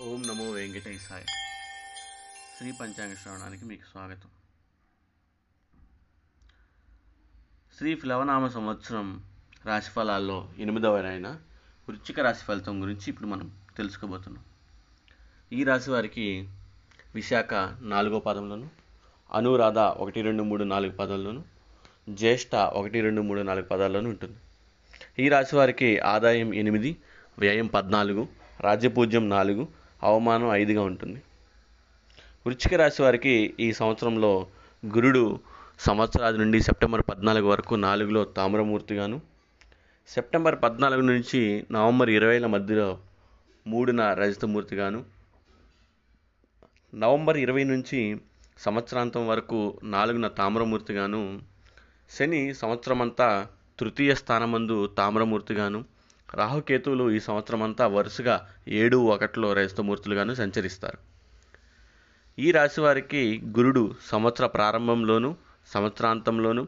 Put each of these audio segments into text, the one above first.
ఓం నమో వెంకటేశాయ. శ్రీ పంచాంగ శ్రవణానికి మీకు స్వాగతం. శ్రీ ప్లవనామ సంవత్సరం రాశిఫలాల్లో ఎనిమిదవరైన వృచ్చిక రాశి ఫలితం గురించి ఇప్పుడు మనం తెలుసుకోబోతున్నాం. ఈ రాశి వారికి విశాఖ నాలుగో పాదంలోను అనురాధ ఒకటి రెండు మూడు నాలుగు పదాల్లోను జ్యేష్ఠ ఒకటి రెండు మూడు నాలుగు పదాల్లోనూ ఉంటుంది. ఈ రాశి వారికి ఆదాయం ఎనిమిది వ్యయం పద్నాలుగు రాజ్యపూజ్యం నాలుగు అవమానం ఐదుగా ఉంటుంది. వృచ్చిక రాశి వారికి ఈ సంవత్సరంలో గురుడు సంవత్సరాది నుండి సెప్టెంబర్ పద్నాలుగు వరకు నాలుగులో తామ్రమూర్తిగాను సెప్టెంబర్ పద్నాలుగు నుంచి నవంబర్ ఇరవైల మధ్యలో మూడున రజతమూర్తిగాను నవంబర్ ఇరవై నుంచి సంవత్సరాంతం వరకు నాలుగున తామ్రమూర్తిగాను శని సంవత్సరమంతా తృతీయ స్థానమందు తామ్రమూర్తిగాను రాహుకేతువులు ఈ సంవత్సరమంతా వరుసగా ఏడు ఒకటిలో రజతమూర్తులుగాను సంచరిస్తారు. ఈ రాశి వారికి గురుడు సంవత్సర ప్రారంభంలోనూ సంవత్సరాంతంలోనూ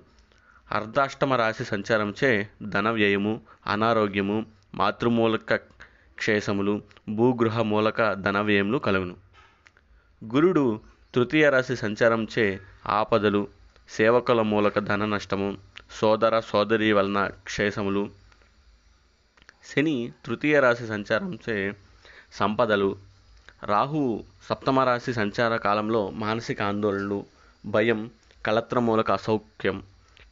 అర్ధాష్టమ రాశి సంచారంచే ధన వ్యయము అనారోగ్యము మాతృమూలక క్షేసములు భూగృహ మూలక ధన వ్యయములు కలుగును. గురుడు తృతీయ రాశి సంచారంచే ఆపదలు సేవకుల మూలక ధన నష్టము సోదర సోదరి వలన క్షేసములు శని తృతీయ రాశి సంచారంచే సంపదలు రాహువు సప్తమ రాశి సంచార కాలంలో మానసిక ఆందోళనలు భయం కలత్ర మూలక అసౌఖ్యం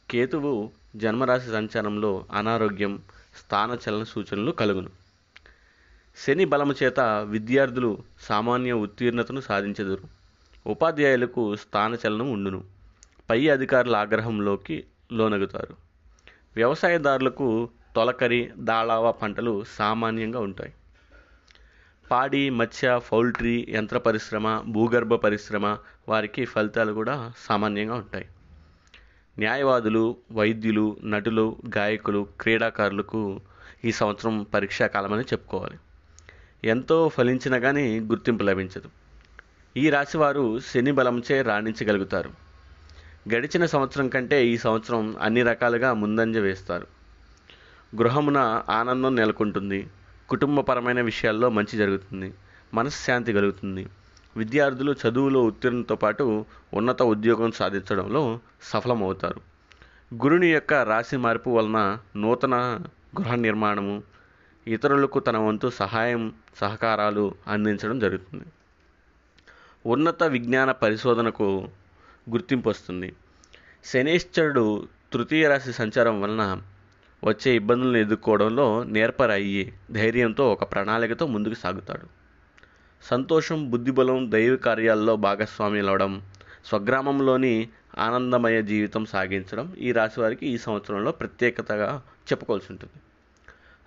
కేతువు జన్మరాశి సంచారంలో అనారోగ్యం స్థానచలన సూచనలు కలుగును. శని బలము చేత విద్యార్థులు సామాన్య ఉత్తీర్ణతను సాధించెదరు. ఉపాధ్యాయులకు స్థానచలనం ఉండును. పై అధికారుల ఆగ్రహంలోకి లోనగుతారు. వ్యవసాయదారులకు తొలకరి దాళావ పంటలు సామాన్యంగా ఉంటాయి. పాడి మత్స్య పౌల్ట్రీ యంత్ర పరిశ్రమ భూగర్భ పరిశ్రమ వారికి ఫలితాలు కూడా సామాన్యంగా ఉంటాయి. న్యాయవాదులు వైద్యులు నటులు గాయకులు క్రీడాకారులకు ఈ సంవత్సరం పరీక్షా కాలమని చెప్పుకోవాలి. ఎంతో ఫలించినా కానీ గుర్తింపు లభించదు. ఈ రాశివారు శని బలంచే రాణించగలుగుతారు. గడిచిన సంవత్సరం కంటే ఈ సంవత్సరం అన్ని రకాలుగా ముందంజ వేస్తారు. గృహమున ఆనందం నెలకొంటుంది. కుటుంబపరమైన విషయాల్లో మంచి జరుగుతుంది. మనశ్శాంతి కలుగుతుంది. విద్యార్థులు చదువులో ఉత్తీర్ణతో పాటు ఉన్నత ఉద్యోగం సాధించడంలో సఫలమవుతారు. గురుని యొక్క రాశి మార్పు వలన నూతన గృహ నిర్మాణము ఇతరులకు తన వంతు సహాయం సహకారాలు అందించడం జరుగుతుంది. ఉన్నత విజ్ఞాన పరిశోధనకు గుర్తింపు వస్తుంది. శనేశ్వరుడు తృతీయ రాశి సంచారం వలన వచ్చే ఇబ్బందులను ఎదుర్కోవడంలో నేర్పరయ్యి ధైర్యంతో ఒక ప్రణాళికతో ముందుకు సాగుతాడు. సంతోషం బుద్ధిబలం దైవ కార్యాల్లో భాగస్వామ్యులవడం స్వగ్రామంలోని ఆనందమయ జీవితం సాగించడం ఈ రాశి వారికి ఈ సంవత్సరంలో ప్రత్యేకతగా చెప్పుకోవాల్సి ఉంటుంది.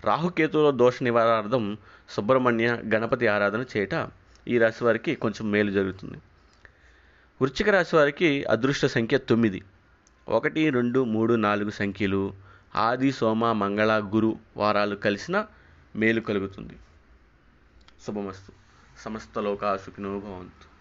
రాహుకేతువుల దోష నివారణార్థం సుబ్రహ్మణ్య గణపతి ఆరాధన చేయట ఈ రాశి వారికి కొంచెం మేలు జరుగుతుంది. వృశ్చిక రాశి వారికి అదృష్ట సంఖ్య తొమ్మిది. ఒకటి రెండు మూడు నాలుగు సంఖ్యలు ఆది సోమ మంగళ గురు వారాలు కలిసిన మేలు కలుగుతుంది. శుభమస్తు. సమస్త లోకా సుఖినో భవంతు.